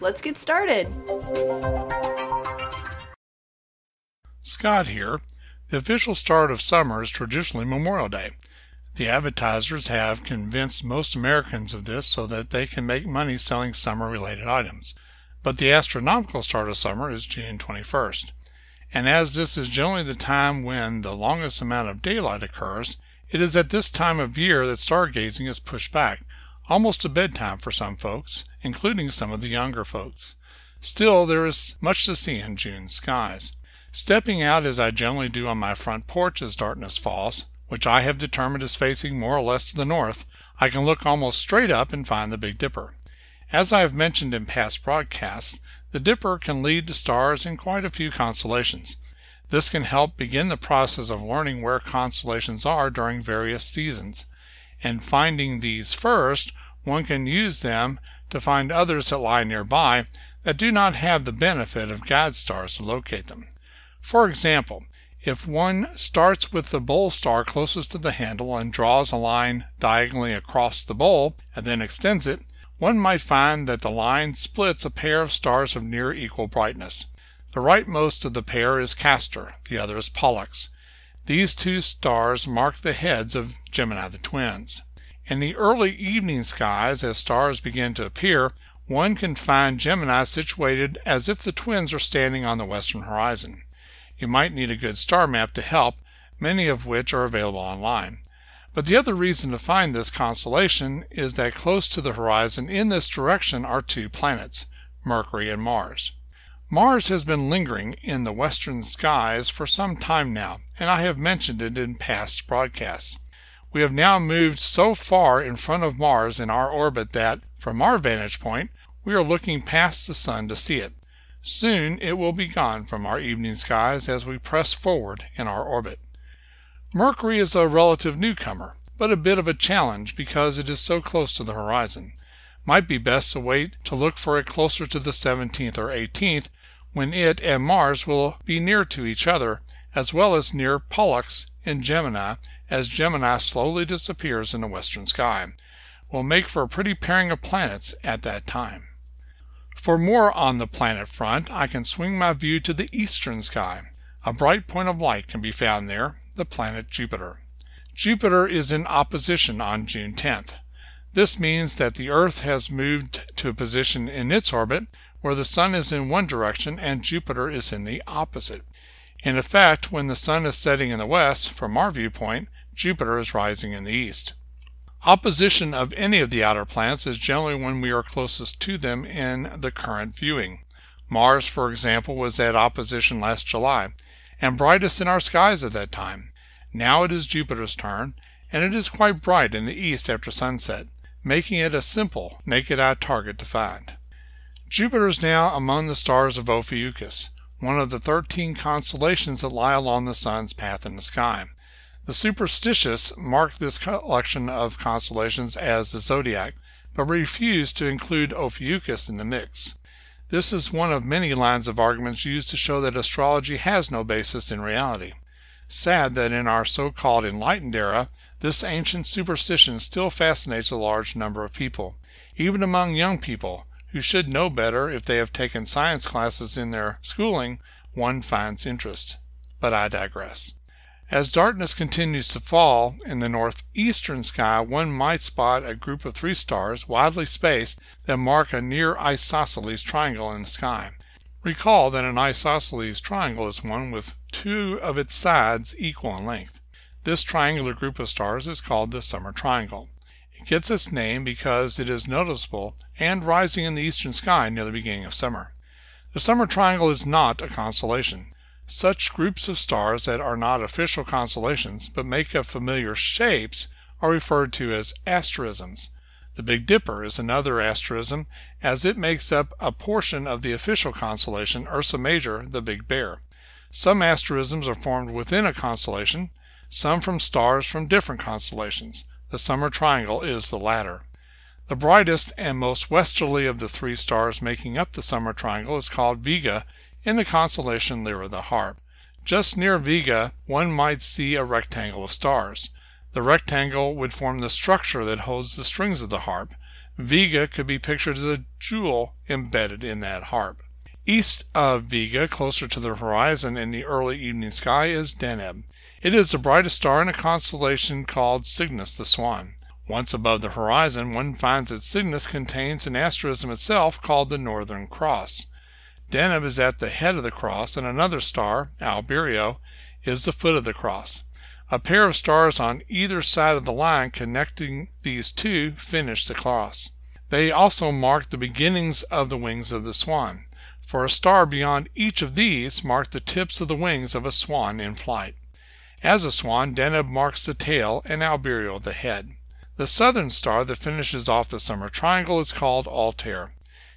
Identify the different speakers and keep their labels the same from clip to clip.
Speaker 1: let's get started.
Speaker 2: Scott here. The official start of summer is traditionally Memorial Day. The advertisers have convinced most Americans of this so that they can make money selling summer related items. But the astronomical start of summer is June 21st. And as this is generally the time when the longest amount of daylight occurs, it is at this time of year that stargazing is pushed back, almost to bedtime for some folks, including some of the younger folks. Still, there is much to see in June skies. Stepping out as I generally do on my front porch as darkness falls, which I have determined is facing more or less to the north, I can look almost straight up and find the Big Dipper. As I have mentioned in past broadcasts, the Dipper can lead to stars in quite a few constellations. This can help begin the process of learning where constellations are during various seasons. And finding these first, one can use them to find others that lie nearby that do not have the benefit of guide stars to locate them. For example, if one starts with the bowl star closest to the handle and draws a line diagonally across the bowl, and then extends it, one might find that the line splits a pair of stars of near equal brightness. The rightmost of the pair is Castor, the other is Pollux. These two stars mark the heads of Gemini the twins. In the early evening skies, as stars begin to appear, one can find Gemini situated as if the twins are standing on the western horizon. You might need a good star map to help, many of which are available online. But the other reason to find this constellation is that close to the horizon in this direction are two planets, Mercury and Mars. Mars has been lingering in the western skies for some time now, and I have mentioned it in past broadcasts. We have now moved so far in front of Mars in our orbit that, from our vantage point, we are looking past the Sun to see it. Soon it will be gone from our evening skies as we press forward in our orbit. Mercury is a relative newcomer, but a bit of a challenge because it is so close to the horizon. Might be best to wait to look for it closer to the 17th or 18th, when it and Mars will be near to each other, as well as near Pollux in Gemini as Gemini slowly disappears in the western sky. Will make for a pretty pairing of planets at that time. For more on the planet front I can swing my view to the eastern sky. A bright point of light can be found there, the planet Jupiter. Jupiter is in opposition on June 10th. This means that the Earth has moved to a position in its orbit where the Sun is in one direction and Jupiter is in the opposite. In effect, when the Sun is setting in the west, from our viewpoint, Jupiter is rising in the east. Opposition of any of the outer planets is generally when we are closest to them in the current viewing. Mars, for example, was at opposition last July, and brightest in our skies at that time. Now it is Jupiter's turn, and it is quite bright in the east after sunset, making it a simple, naked eye target to find. Jupiter is now among the stars of Ophiuchus, one of the thirteen constellations that lie along the sun's path in the sky. The superstitious mark this collection of constellations as the zodiac, but refuse to include Ophiuchus in the mix. This is one of many lines of arguments used to show that astrology has no basis in reality. Sad that in our so called enlightened era this ancient superstition still fascinates a large number of people, even among young people, who should know better if they have taken science classes in their schooling, one finds interest. But I digress. As darkness continues to fall in the northeastern sky one might spot a group of three stars, widely spaced, that mark a near isosceles triangle in the sky. Recall that an isosceles triangle is one with two of its sides equal in length. This triangular group of stars is called the Summer Triangle. It gets its name because it is noticeable and rising in the eastern sky near the beginning of summer. The Summer Triangle is not a constellation. Such groups of stars that are not official constellations, but make up familiar shapes, are referred to as asterisms. The Big Dipper is another asterism, as it makes up a portion of the official constellation Ursa Major, the Big Bear. Some asterisms are formed within a constellation, some from stars from different constellations. The Summer Triangle is the latter. The brightest and most westerly of the three stars making up the Summer Triangle is called Vega in the constellation Lyra the Harp. Just near Vega one might see a rectangle of stars. The rectangle would form the structure that holds the strings of the harp. Vega could be pictured as a jewel embedded in that harp. East of Vega, closer to the horizon in the early evening sky, is Deneb. It is the brightest star in a constellation called Cygnus the Swan. Once above the horizon, one finds that Cygnus contains an asterism itself called the Northern Cross. Deneb is at the head of the cross, and another star, Albireo, is the foot of the cross. A pair of stars on either side of the line connecting these two finish the cross. They also mark the beginnings of the wings of the swan, for a star beyond each of these mark the tips of the wings of a swan in flight. As a swan, Deneb marks the tail and Albireo the head. The southern star that finishes off the summer triangle is called Altair.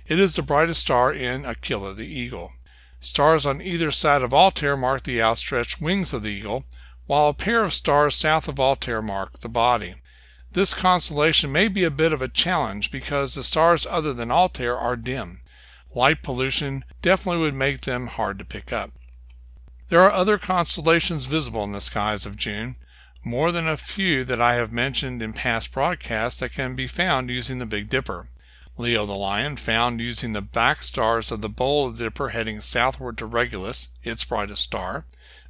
Speaker 2: It is the brightest star in Aquila the Eagle. Stars on either side of Altair mark the outstretched wings of the eagle, while a pair of stars south of Altair mark the body. This constellation may be a bit of a challenge because the stars other than Altair are dim. Light pollution definitely would make them hard to pick up. There are other constellations visible in the skies of June, more than a few that I have mentioned in past broadcasts that can be found using the Big Dipper. Leo the Lion, found using the back stars of the bowl of the Dipper heading southward to Regulus, its brightest star.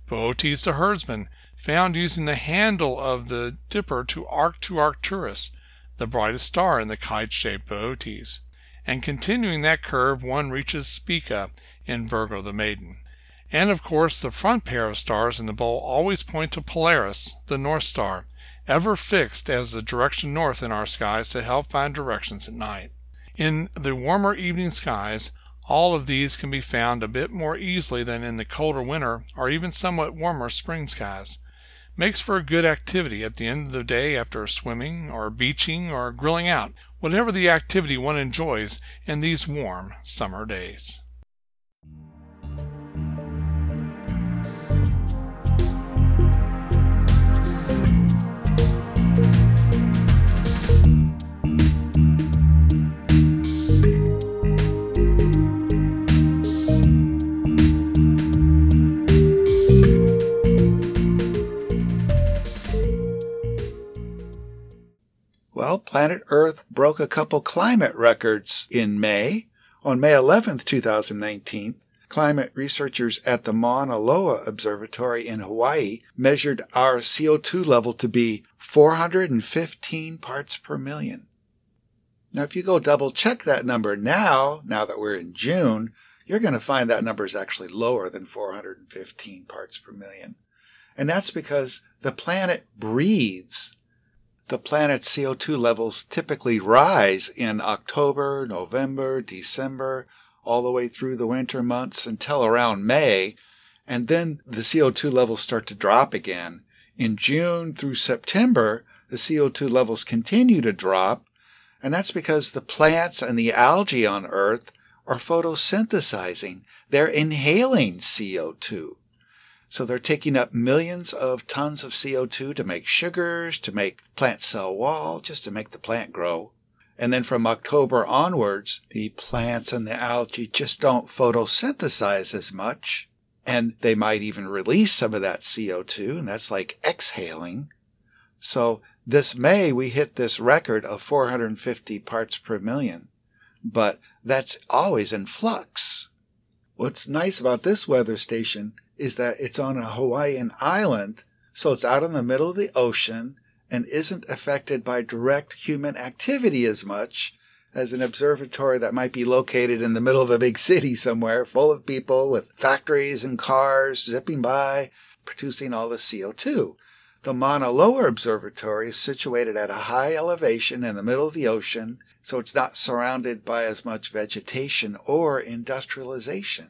Speaker 2: Boötes the Herdsman, found using the handle of the Dipper to arc to Arcturus, the brightest star in the kite-shaped Boötes, and continuing that curve one reaches Spica in Virgo the Maiden. And of course the front pair of stars in the bowl always point to Polaris, the North Star, ever fixed as the direction north in our skies to help find directions at night. In the warmer evening skies all of these can be found a bit more easily than in the colder winter or even somewhat warmer spring skies makes for a good activity at the end of the day after swimming or beaching or grilling out, whatever the activity one enjoys in these warm summer days.
Speaker 3: Well, planet Earth broke a couple climate records in May. On May 11th, 2019, climate researchers at the Mauna Loa Observatory in Hawaii measured our CO2 level to be 415 parts per million. Now, if you go double check that number now, now that we're in June, you're going to find that number is actually lower than 415 parts per million. And that's because the planet breathes the planet's CO2 levels typically rise in October, November, December, all the way through the winter months until around May. And then the CO2 levels start to drop again. In June through September, the CO2 levels continue to drop. And that's because the plants and the algae on Earth are photosynthesizing. They're inhaling CO2. So they're taking up millions of tons of CO2 to make sugars, to make plant cell wall, just to make the plant grow. And then from October onwards, the plants and the algae just don't photosynthesize as much. And they might even release some of that CO2, and that's like exhaling. So this May, we hit this record of 450 parts per million. But that's always in flux. What's nice about this weather station is that it's on a Hawaiian island, so it's out in the middle of the ocean and isn't affected by direct human activity as much as an observatory that might be located in the middle of a big city somewhere full of people with factories and cars zipping by, producing all the CO2. The Mauna Loa Observatory is situated at a high elevation in the middle of the ocean, so it's not surrounded by as much vegetation or industrialization.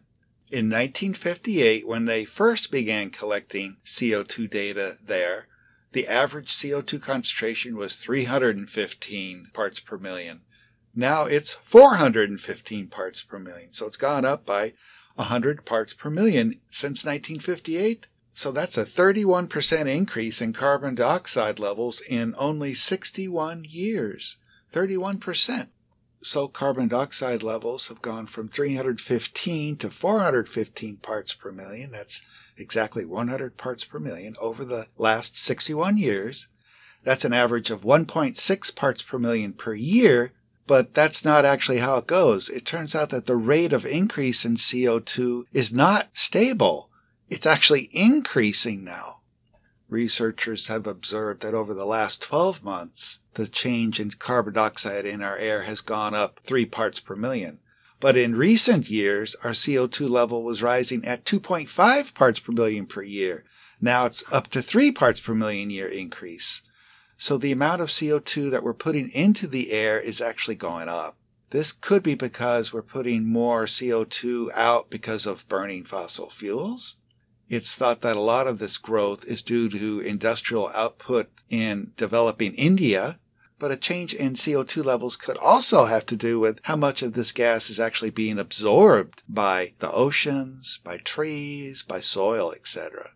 Speaker 3: In 1958, when they first began collecting CO2 data there, the average CO2 concentration was 315 parts per million. Now it's 415 parts per million. So it's gone up by 100 parts per million since 1958. So that's a 31% increase in carbon dioxide levels in only 61 years. 31%. So carbon dioxide levels have gone from 315 to 415 parts per million. That's exactly 100 parts per million over the last 61 years. That's an average of 1.6 parts per million per year, but that's not actually how it goes. It turns out that the rate of increase in CO2 is not stable. It's actually increasing now. Researchers have observed that over the last 12 months, the change in carbon dioxide in our air has gone up 3 parts per million. But in recent years, our CO2 level was rising at 2.5 parts per million per year. Now it's up to 3 parts per million year increase. So the amount of CO2 that we're putting into the air is actually going up. This could be because we're putting more CO2 out because of burning fossil fuels. It's thought that a lot of this growth is due to industrial output in developing India, but a change in CO2 levels could also have to do with how much of this gas is actually being absorbed by the oceans, by trees, by soil, etc.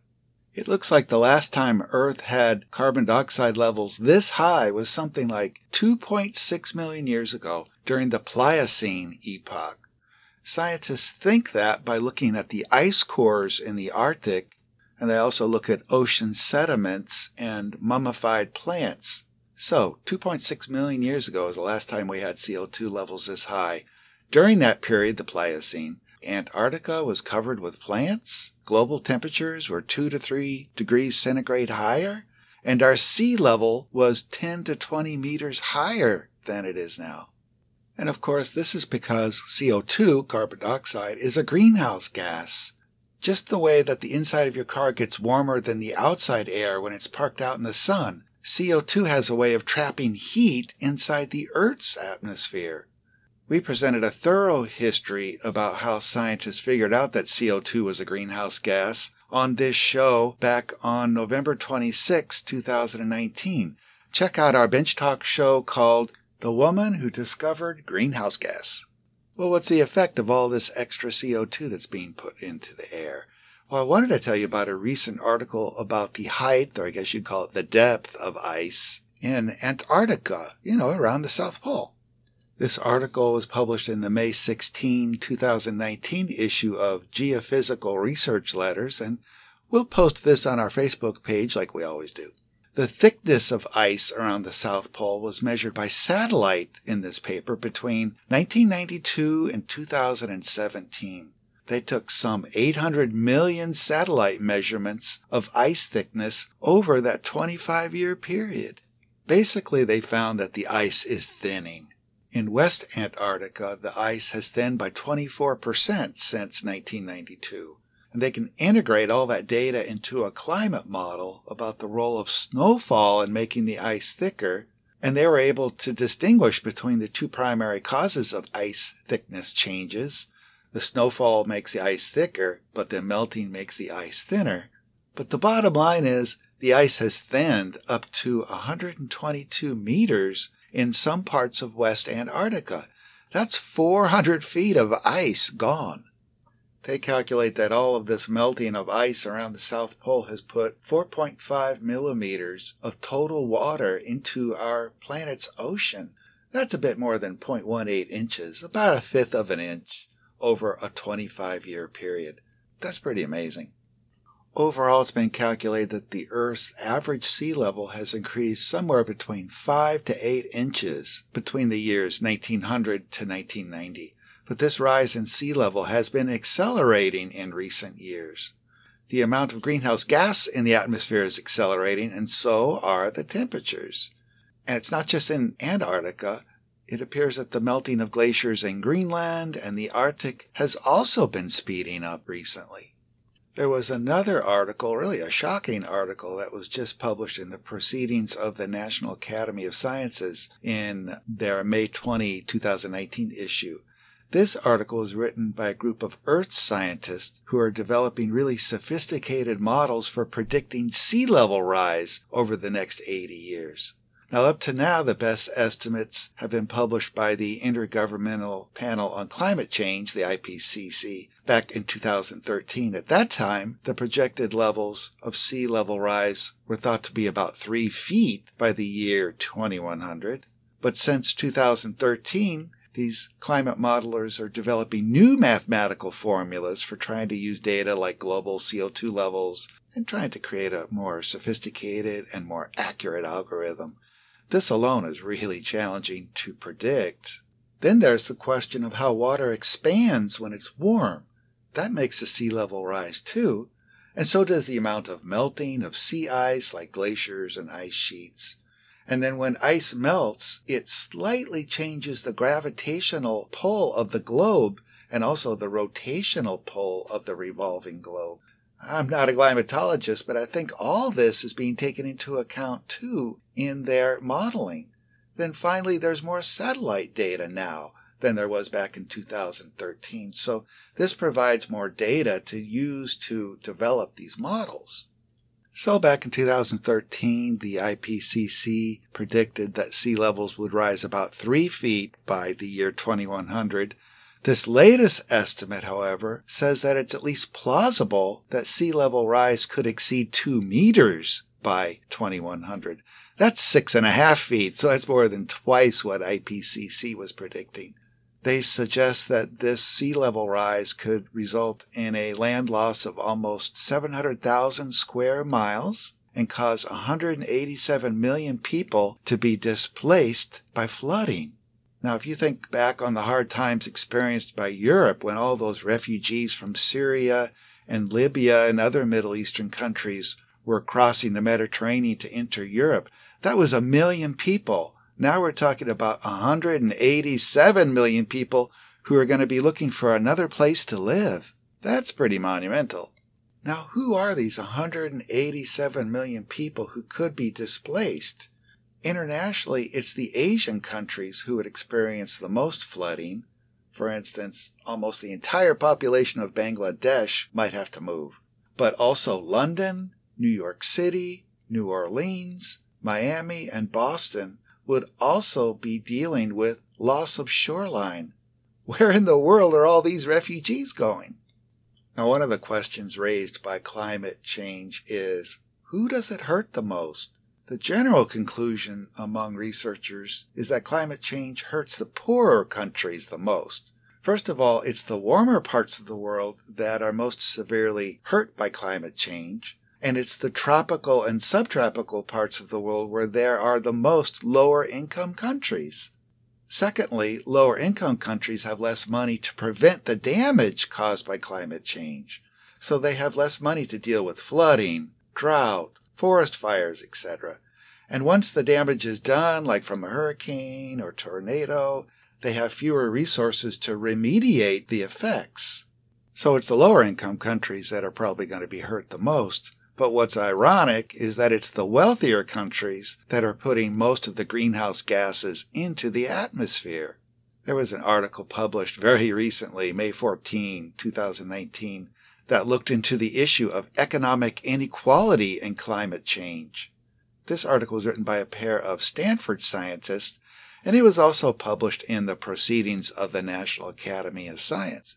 Speaker 3: It looks like the last time Earth had carbon dioxide levels this high was something like 2.6 million years ago during the Pliocene epoch. Scientists think that by looking at the ice cores in the Arctic, and they also look at ocean sediments and mummified plants. So, 2.6 million years ago is the last time we had CO2 levels this high. During that period, the Pliocene, Antarctica was covered with plants, global temperatures were 2 to 3 degrees centigrade higher, and our sea level was 10 to 20 meters higher than it is now. And of course, this is because CO2, carbon dioxide, is a greenhouse gas. Just the way that the inside of your car gets warmer than the outside air when it's parked out in the sun, CO2 has a way of trapping heat inside the Earth's atmosphere. We presented a thorough history about how scientists figured out that CO2 was a greenhouse gas on this show back on November 26, 2019. Check out our Bench Talk show called The Woman Who Discovered Greenhouse Gas. Well, what's the effect of all this extra CO2 that's being put into the air? Well, I wanted to tell you about a recent article about the height, or I guess you'd call it the depth of ice in Antarctica, you know, around the South Pole. This article was published in the May 16, 2019 issue of Geophysical Research Letters, and we'll post this on our Facebook page like we always do. The thickness of ice around the South Pole was measured by satellite in this paper between 1992 and 2017. They took some 800 million satellite measurements of ice thickness over that 25 year period. Basically, they found that the ice is thinning. In West Antarctica, the ice has thinned by 24% since 1992. And they can integrate all that data into a climate model about the role of snowfall in making the ice thicker. And they were able to distinguish between the two primary causes of ice thickness changes. The snowfall makes the ice thicker, but the melting makes the ice thinner. But the bottom line is the ice has thinned up to 122 meters in some parts of West Antarctica. That's 400 feet of ice gone. They calculate that all of this melting of ice around the South Pole has put 4.5 millimeters of total water into our planet's ocean. That's a bit more than 0.18 inches, about a fifth of an inch over a 25 year period. That's pretty amazing. Overall, it's been calculated that the Earth's average sea level has increased somewhere between 5 to 8 inches between the years 1900 to 1990. But this rise in sea level has been accelerating in recent years. The amount of greenhouse gas in the atmosphere is accelerating, and so are the temperatures. And it's not just in Antarctica. It appears that the melting of glaciers in Greenland and the Arctic has also been speeding up recently. There was another article, really a shocking article, that was just published in the Proceedings of the National Academy of Sciences in their May 20, 2019 issue. This article is written by a group of Earth scientists who are developing really sophisticated models for predicting sea level rise over the next 80 years. Now, up to now, the best estimates have been published by the Intergovernmental Panel on Climate Change, the IPCC, back in 2013. At that time, the projected levels of sea level rise were thought to be about three feet by the year 2100. But since 2013, these climate modelers are developing new mathematical formulas for trying to use data like global CO2 levels and trying to create a more sophisticated and more accurate algorithm. This alone is really challenging to predict. Then there's the question of how water expands when it's warm. That makes the sea level rise too, and so does the amount of melting of sea ice like glaciers and ice sheets. And then when ice melts, it slightly changes the gravitational pull of the globe and also the rotational pull of the revolving globe. I'm not a climatologist, but I think all this is being taken into account too in their modeling. Then finally, there's more satellite data now than there was back in 2013. So this provides more data to use to develop these models. So back in 2013, the IPCC predicted that sea levels would rise about three feet by the year 2100. This latest estimate, however, says that it's at least plausible that sea level rise could exceed two meters by 2100. That's six and a half feet, so that's more than twice what IPCC was predicting. They suggest that this sea level rise could result in a land loss of almost 700,000 square miles and cause 187 million people to be displaced by flooding. Now, if you think back on the hard times experienced by Europe when all those refugees from Syria and Libya and other Middle Eastern countries were crossing the Mediterranean to enter Europe, that was a million people now we're talking about 187 million people who are going to be looking for another place to live. That's pretty monumental. Now, who are these 187 million people who could be displaced? Internationally, it's the Asian countries who would experience the most flooding. For instance, almost the entire population of Bangladesh might have to move. But also London, New York City, New Orleans, Miami, and Boston would also be dealing with loss of shoreline. Where in the world are all these refugees going? Now, one of the questions raised by climate change is who does it hurt the most? The general conclusion among researchers is that climate change hurts the poorer countries the most. First of all, it's the warmer parts of the world that are most severely hurt by climate change and it's the tropical and subtropical parts of the world where there are the most lower income countries. Secondly, lower income countries have less money to prevent the damage caused by climate change, so they have less money to deal with flooding, drought, forest fires, etc. And once the damage is done, like from a hurricane or tornado, they have fewer resources to remediate the effects. So it's the lower income countries that are probably going to be hurt the most. But what's ironic is that it's the wealthier countries that are putting most of the greenhouse gases into the atmosphere. There was an article published very recently, May 14, 2019, that looked into the issue of economic inequality and climate change. This article was written by a pair of Stanford scientists, and it was also published in the Proceedings of the National Academy of Sciences.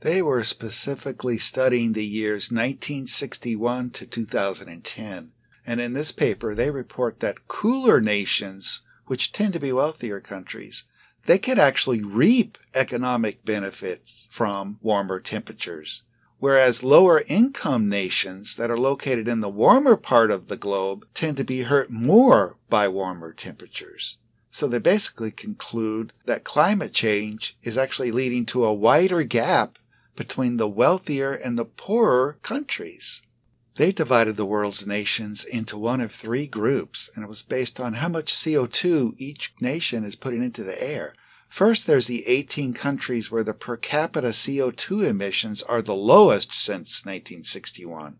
Speaker 3: They were specifically studying the years 1961 to 2010. And in this paper, they report that cooler nations, which tend to be wealthier countries, they could actually reap economic benefits from warmer temperatures. Whereas lower income nations that are located in the warmer part of the globe tend to be hurt more by warmer temperatures. So they basically conclude that climate change is actually leading to a wider gap between the wealthier and the poorer countries. They divided the world's nations into one of three groups, and it was based on how much CO2 each nation is putting into the air. First, there's the 18 countries where the per capita CO2 emissions are the lowest since 1961.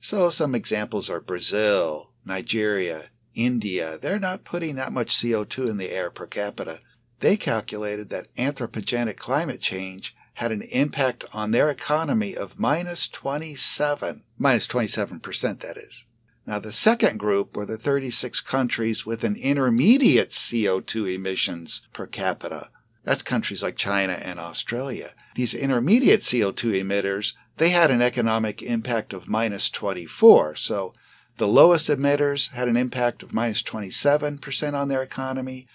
Speaker 3: So some examples are Brazil, Nigeria, India. They're not putting that much CO2 in the air per capita. they calculated that anthropogenic climate change had an impact on their economy of minus 27, minus 27%, that is. Now, the second group were the 36 countries with an intermediate CO2 emissions per capita. That's countries like China and Australia. These intermediate CO2 emitters, they had an economic impact of minus 24. So the lowest emitters had an impact of minus 27% on their economy.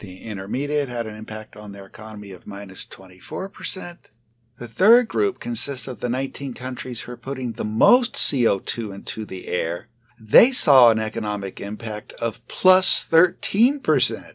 Speaker 3: The intermediate had an impact on their economy of minus 24%. The third group consists of the 19 countries who are putting the most CO2 into the air. They saw an economic impact of plus 13%.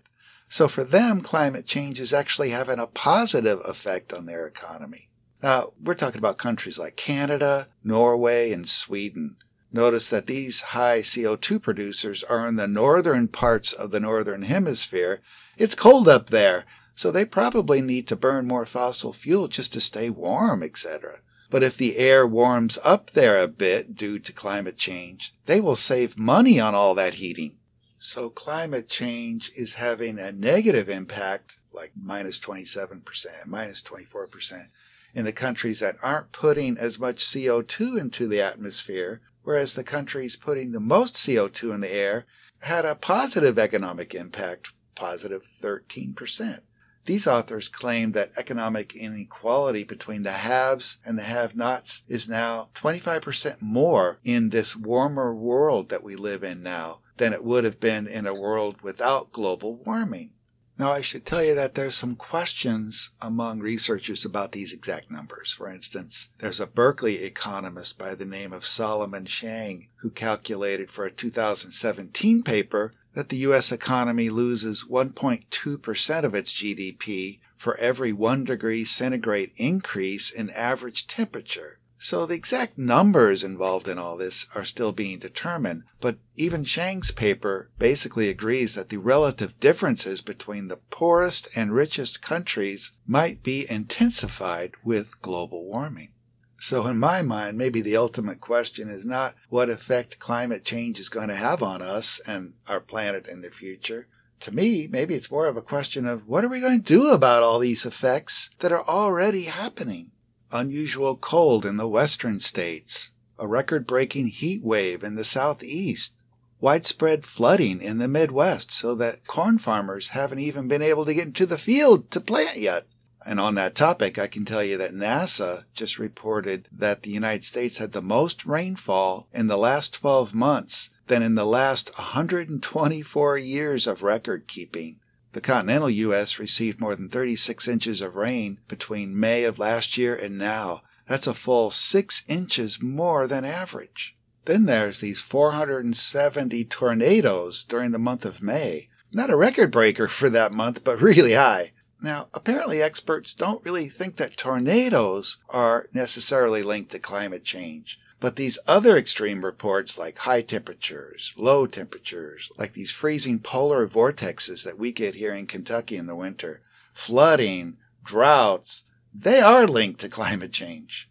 Speaker 3: So for them, climate change is actually having a positive effect on their economy. Now, we're talking about countries like Canada, Norway, and Sweden. Notice that these high CO2 producers are in the northern parts of the northern hemisphere. It's cold up there, so they probably need to burn more fossil fuel just to stay warm, etc. But if the air warms up there a bit due to climate change, they will save money on all that heating. So climate change is having a negative impact, like minus 27%, minus 24%, in the countries that aren't putting as much CO2 into the atmosphere whereas the countries putting the most CO2 in the air had a positive economic impact, positive 13%. These authors claim that economic inequality between the haves and the have nots is now 25% more in this warmer world that we live in now than it would have been in a world without global warming. Now, I should tell you that there's some questions among researchers about these exact numbers. For instance, there's a Berkeley economist by the name of Solomon Hsiang who calculated for a 2017 paper that the U.S. economy loses 1.2% of its GDP for every 1 degree centigrade increase in average temperature. So the exact numbers involved in all this are still being determined, but even Hsiang's paper basically agrees that the relative differences between the poorest and richest countries might be intensified with global warming. So in my mind, maybe the ultimate question is not what effect climate change is going to have on us and our planet in the future. To me, maybe it's more of a question of what are we going to do about all these effects that are already happening? Unusual cold in the western states, a record breaking heat wave in the southeast, widespread flooding in the Midwest so that corn farmers haven't even been able to get into the field to plant yet. And on that topic, I can tell you that NASA just reported that the United States had the most rainfall in the last 12 months than in the last 124 years of record keeping. The continental U.S. received more than 36 inches of rain between May of last year and now. That's a full six inches more than average. Then there's these 470 tornadoes during the month of May. Not a record breaker for that month, but really high. Now, apparently experts don't really think that tornadoes are necessarily linked to climate change. But these other extreme reports, like high temperatures, low temperatures, like these freezing polar vortexes that we get here in Kentucky in the winter, flooding, droughts, they are linked to climate change.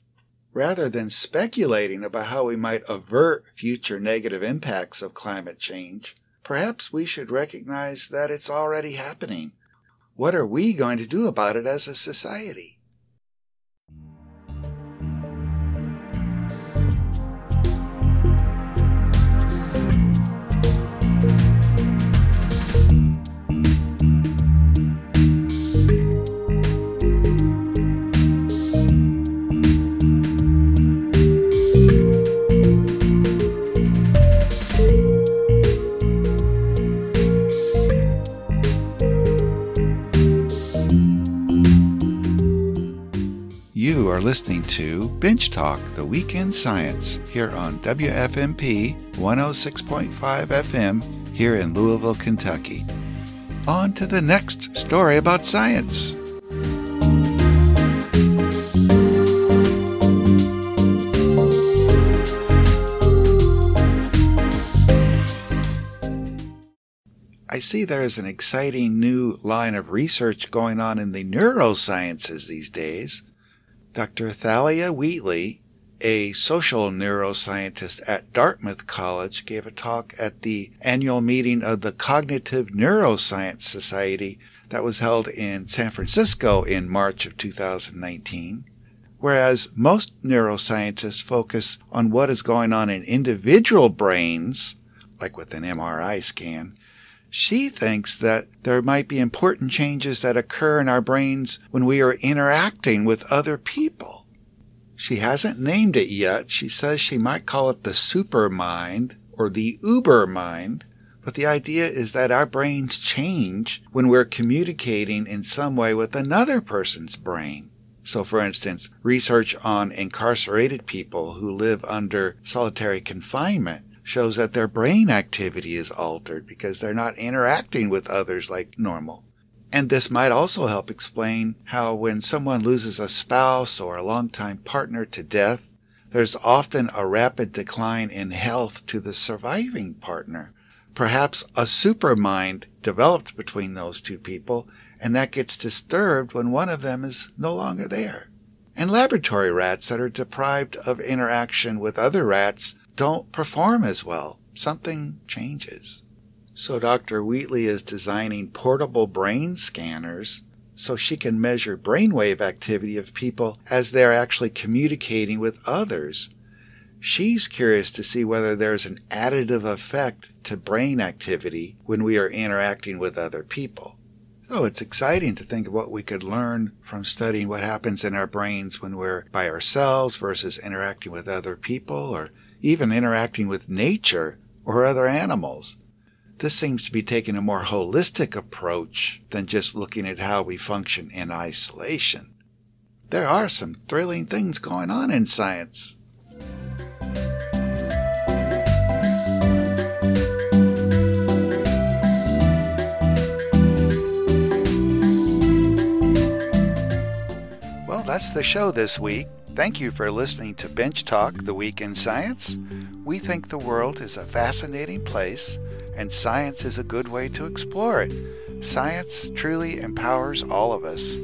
Speaker 3: Rather than speculating about how we might avert future negative impacts of climate change, perhaps we should recognize that it's already happening. What are we going to do about it as a society? Listening to Bench Talk, the week in science, here on WFMP 106.5 FM here in Louisville, Kentucky. On to the next story about science. I see there is an exciting new line of research going on in the neurosciences these days. Dr. Thalia Wheatley, a social neuroscientist at Dartmouth College, gave a talk at the annual meeting of the Cognitive Neuroscience Society that was held in San Francisco in March of 2019. Whereas most neuroscientists focus on what is going on in individual brains, like with an MRI scan, she thinks that there might be important changes that occur in our brains when we are interacting with other people. She hasn't named it yet. She says she might call it the super mind or the uber mind, but the idea is that our brains change when we're communicating in some way with another person's brain. So, for instance, research on incarcerated people who live under solitary confinement shows that their brain activity is altered because they're not interacting with others like normal. And this might also help explain how when someone loses a spouse or a longtime partner to death, there's often a rapid decline in health to the surviving partner. Perhaps a supermind developed between those two people, and that gets disturbed when one of them is no longer there. And laboratory rats that are deprived of interaction with other rats don't perform as well. Something changes. So Dr. Wheatley is designing portable brain scanners so she can measure brainwave activity of people as they're actually communicating with others. She's curious to see whether there's an additive effect to brain activity when we are interacting with other people. So it's exciting to think of what we could learn from studying what happens in our brains when we're by ourselves versus interacting with other people or even interacting with nature or other animals. This seems to be taking a more holistic approach than just looking at how we function in isolation. There are some thrilling things going on in science. Well, that's the show this week. Thank you for listening to Bench Talk, the week in science. We think the world is a fascinating place and science is a good way to explore it. Science truly empowers all of us.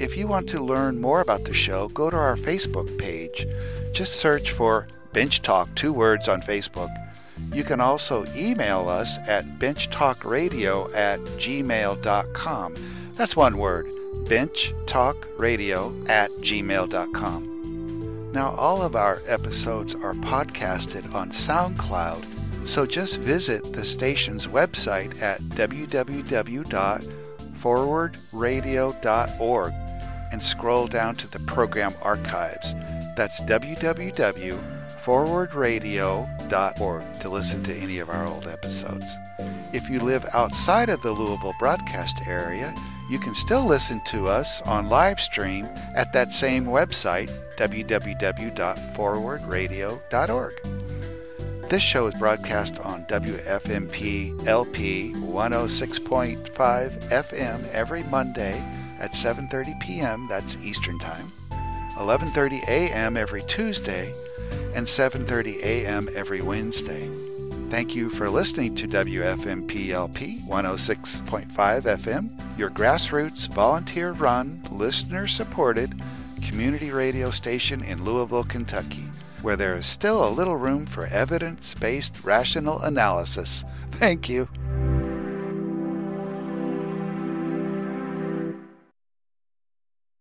Speaker 3: If you want to learn more about the show, go to our Facebook page. Just search for Bench Talk, two words on Facebook. You can also email us at benchtalkradio at gmail.com. That's one word, benchtalkradio at gmail.com. Now, all of our episodes are podcasted on SoundCloud so just visit the station's website at www.forwardradio.org and scroll down to the program archives. That's www.forwardradio.org to listen to any of our old episodes. If you live outside of the Louisville broadcast area, you can still listen to us on live stream at that same website, www.forwardradio.org. This show is broadcast on WFMP LP 106.5 FM every Monday at 7:30 p.m. that's Eastern Time, 11:30 a.m. every Tuesday, and 7:30 a.m. every Wednesday. Thank you for listening to WFMPLP 106.5 FM, your grassroots, volunteer run, listener supported community radio station in Louisville, Kentucky where there is still a little room for evidence based rational analysis. Thank you.